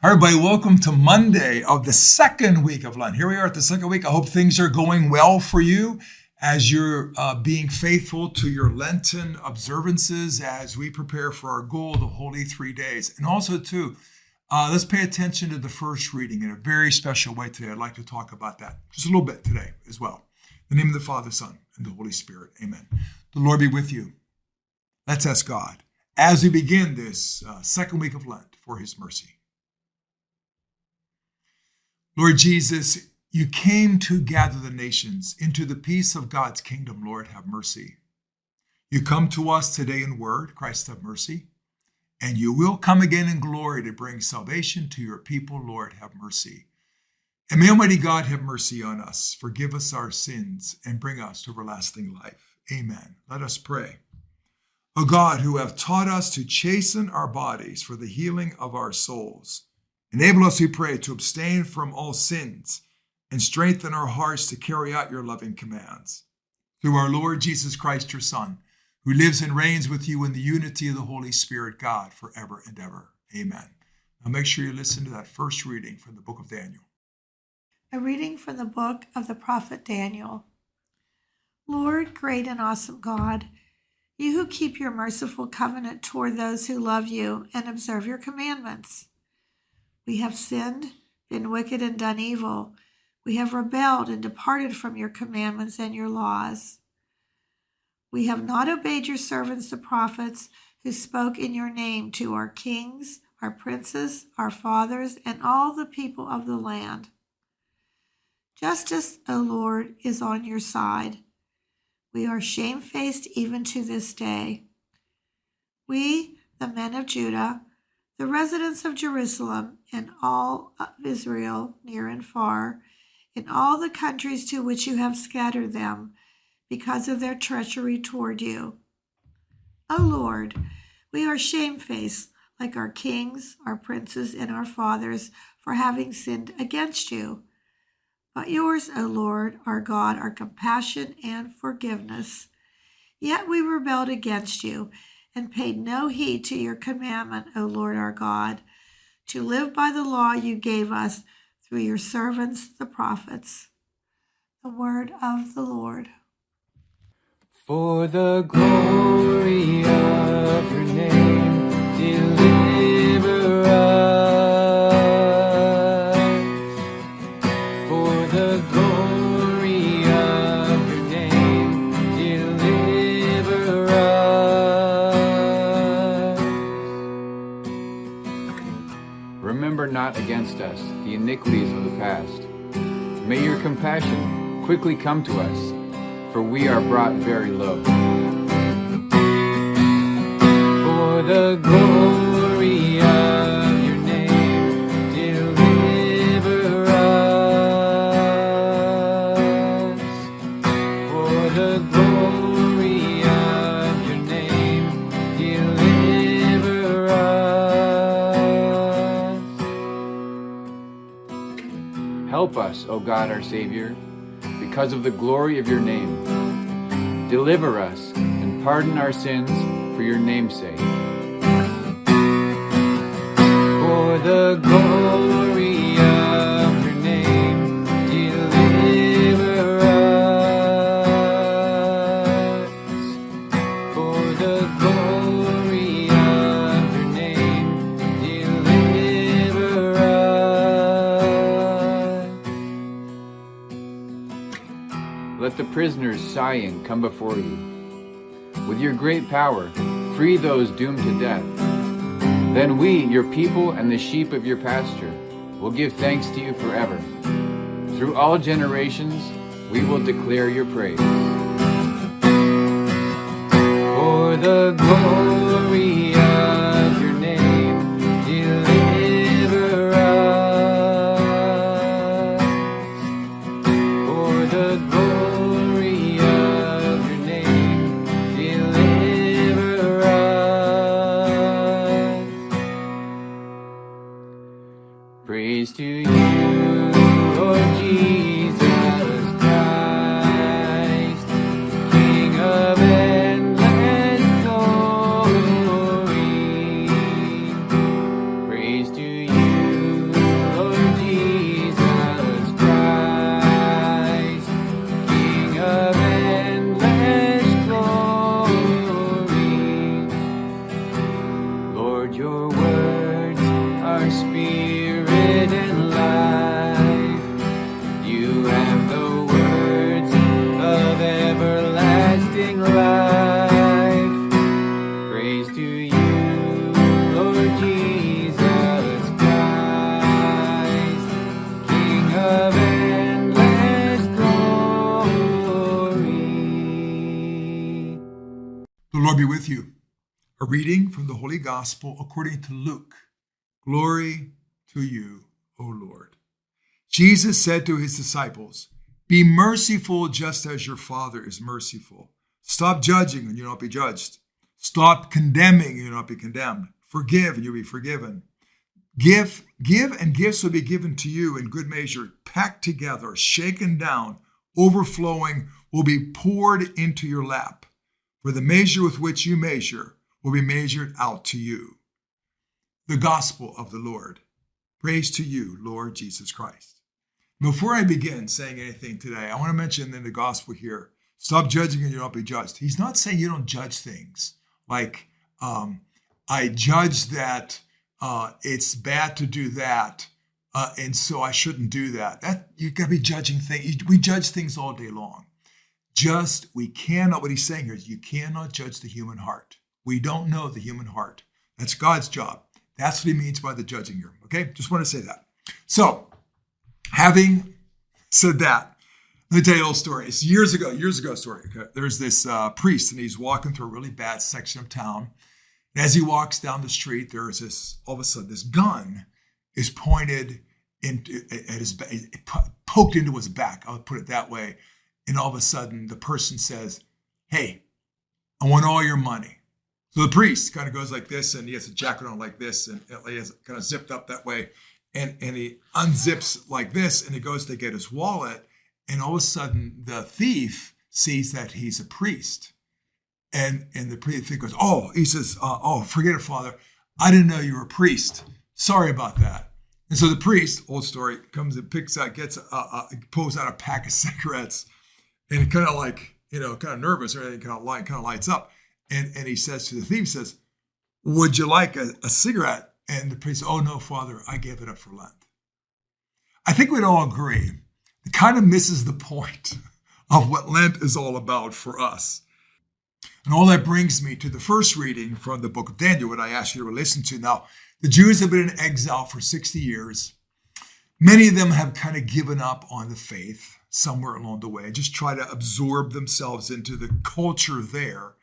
Everybody, welcome to Monday of the second week of Lent. Here we are at the second week. I hope things are going well for you as you're uh, being faithful to your Lenten observances as we prepare for our goal, the Holy Three Days. And also, too, uh, let's pay attention to the first reading in a very special way today. I'd like to talk about that just a little bit today as well. In the name of the Father, Son, and the Holy Spirit. Amen. The Lord be with you. Let's ask God as we begin this uh, second week of Lent for his mercy. Lord Jesus, you came to gather the nations into the peace of God's kingdom. Lord, have mercy. You come to us today in word, Christ, have mercy. And you will come again in glory to bring salvation to your people. Lord, have mercy. And may Almighty God have mercy on us, forgive us our sins, and bring us to everlasting life. Amen. Let us pray. O God, who have taught us to chasten our bodies for the healing of our souls, enable us, we pray, to abstain from all sins and strengthen our hearts to carry out your loving commands. Through our Lord Jesus Christ, your Son, who lives and reigns with you in the unity of the Holy Spirit, God, forever and ever. Amen. Now make sure you listen to that first reading from the book of Daniel. A reading from the book of the prophet Daniel. Lord, great and awesome God, you who keep your merciful covenant toward those who love you and observe your commandments. We have sinned, been wicked, and done evil. We have rebelled and departed from your commandments and your laws. We have not obeyed your servants, the prophets, who spoke in your name to our kings, our princes, our fathers, and all the people of the land. Justice, O Lord, is on your side. We are shamefaced even to this day. We, the men of Judah, the residents of Jerusalem, and all of Israel, near and far, in all the countries to which you have scattered them, because of their treachery toward you. O Lord, we are shamefaced like our kings, our princes, and our fathers for having sinned against you. But yours, O Lord, our God, are compassion and forgiveness. Yet we rebelled against you and paid no heed to your commandment, O Lord our God, to live by the law you gave us through your servants, the prophets. The word of the Lord. For the glory of your Remember not against us the iniquities of the past. May your compassion quickly come to us, for we are brought very low. For the glory Help us, O God our Savior, because of the glory of your name. Deliver us and pardon our sins for your name's sake. For the glory sighing come before you. With your great power, free those doomed to death. Then we, your people and the sheep of your pasture, will give thanks to you forever. Through all generations, we will declare your praise. For the glory Praise to you, Lord Jesus Lord be with you. A reading from the Holy Gospel according to Luke. Glory to you, O Lord. Jesus said to his disciples, Be merciful just as your Father is merciful. Stop judging and you'll not be judged. Stop condemning and you'll not be condemned. Forgive and you'll be forgiven. Give, give, and gifts will be given to you in good measure, packed together, shaken down, overflowing, will be poured into your lap. For the measure with which you measure will be measured out to you. The gospel of the Lord. Praise to you, Lord Jesus Christ. Before I begin saying anything today, I want to mention in the gospel here stop judging and you'll not be judged. He's not saying you don't judge things. Like, um, I judge that uh, it's bad to do that, uh, and so I shouldn't do that. That you got to be judging things. We judge things all day long. Just we cannot. What he's saying here is you cannot judge the human heart. We don't know the human heart. That's God's job. That's what he means by the judging here. Okay, just want to say that. So, having said that, let me tell you a little story. It's years ago, years ago story. Okay? There's this uh, priest, and he's walking through a really bad section of town. And as he walks down the street, there's this all of a sudden this gun is pointed into at his poked into his back. I'll put it that way. And all of a sudden, the person says, "Hey, I want all your money." So the priest kind of goes like this, and he has a jacket on like this, and he has kind of zipped up that way, and and he unzips like this, and he goes to get his wallet, and all of a sudden, the thief sees that he's a priest. And and the priest goes, oh, he says, uh, oh, forget it, Father. I didn't know you were a priest. Sorry about that. And so the priest, old story, comes and picks out, gets, a, a, pulls out a pack of cigarettes, and kind of like, you know, kind of nervous, or anything kind of light, kind of lights up, and and he says to the thief, says, "Would you like a, a cigarette?" And the priest, "Oh no, Father, I gave it up for Lent." I think we'd all agree it kind of misses the point of what Lent is all about for us. And all that brings me to the first reading from the book of Daniel, what I asked you to listen to. Now, the Jews have been in exile for 60 years. Many of them have kind of given up on the faith somewhere along the way, and just try to absorb themselves into the culture there.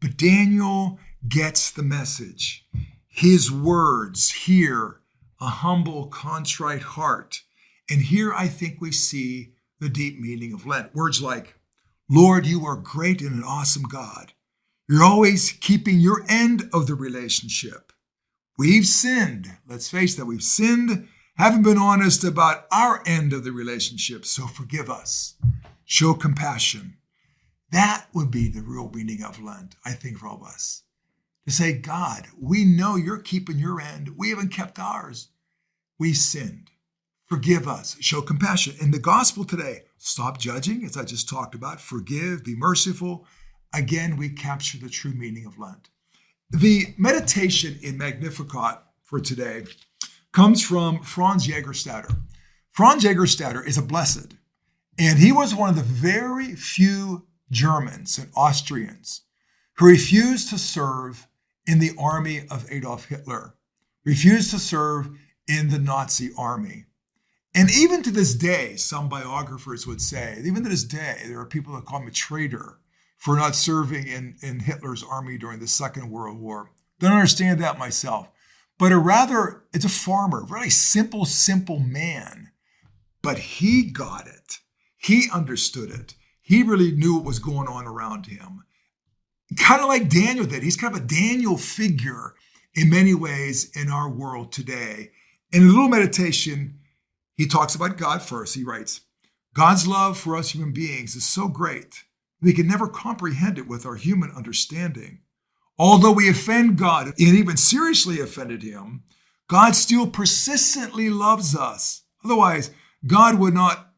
But Daniel gets the message. His words here, a humble, contrite heart. And here I think we see the deep meaning of Lent. Words like, Lord, you are great and an awesome God. You're always keeping your end of the relationship. We've sinned. Let's face that. We've sinned, haven't been honest about our end of the relationship. So forgive us. Show compassion. That would be the real meaning of Lent, I think, for all of us. To say, God, we know you're keeping your end. We haven't kept ours. We sinned. Forgive us. Show compassion. In the gospel today, stop judging, as I just talked about. Forgive, be merciful. Again, we capture the true meaning of Lent. The meditation in Magnificat for today comes from Franz Jägerstätter. Franz Jägerstätter is a blessed, And he was one of the very few Germans and Austrians who refused to serve in the army of Adolf Hitler, refused to serve in the Nazi army. And even to this day, some biographers would say, even to this day, there are people that call him a traitor for not serving in, in Hitler's army during the Second World War. Don't understand that myself. But a rather, it's a farmer, really simple, simple man. But he got it. He understood it. He really knew what was going on around him. Kind of like Daniel did. He's kind of a Daniel figure in many ways in our world today. In a little meditation, he talks about God first. He writes, God's love for us human beings is so great, we can never comprehend it with our human understanding. Although we offend God and even seriously offended Him, God still persistently loves us. Otherwise, God would not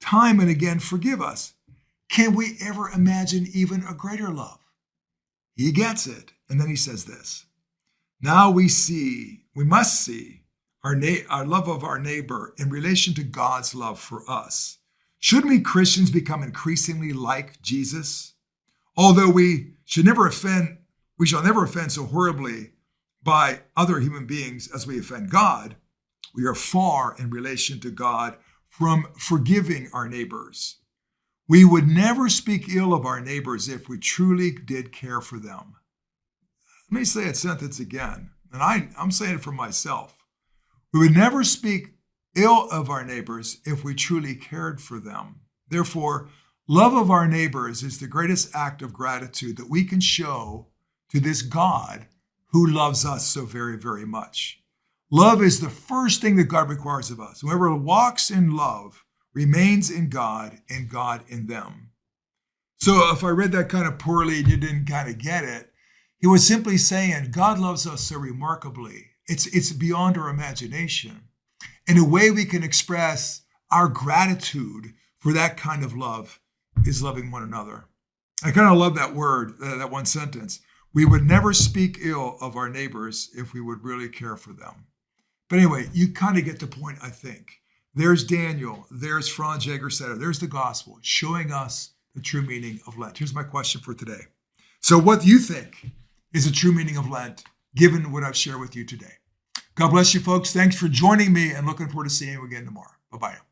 time and again forgive us. Can we ever imagine even a greater love? He gets it. And then he says this Now we see, we must see our, na- our love of our neighbor in relation to God's love for us. Shouldn't we Christians become increasingly like Jesus? Although we should never offend, we shall never offend so horribly by other human beings as we offend God, we are far in relation to God from forgiving our neighbors. We would never speak ill of our neighbors if we truly did care for them. Let me say that sentence again, and I, I'm saying it for myself. We would never speak ill of our neighbors if we truly cared for them. Therefore, love of our neighbors is the greatest act of gratitude that we can show to this God who loves us so very, very much. Love is the first thing that God requires of us. Whoever walks in love remains in God and God in them. So if I read that kind of poorly and you didn't kind of get it, he was simply saying God loves us so remarkably it's, it's beyond our imagination. And a way we can express our gratitude for that kind of love is loving one another. I kind of love that word, uh, that one sentence. We would never speak ill of our neighbors if we would really care for them. But anyway, you kind of get the point, I think. There's Daniel, there's Franz Jägerstätter, there's the gospel showing us the true meaning of Lent. Here's my question for today. So, what do you think is the true meaning of Lent, given what I've shared with you today? God bless you, folks. Thanks for joining me and looking forward to seeing you again tomorrow. Bye bye.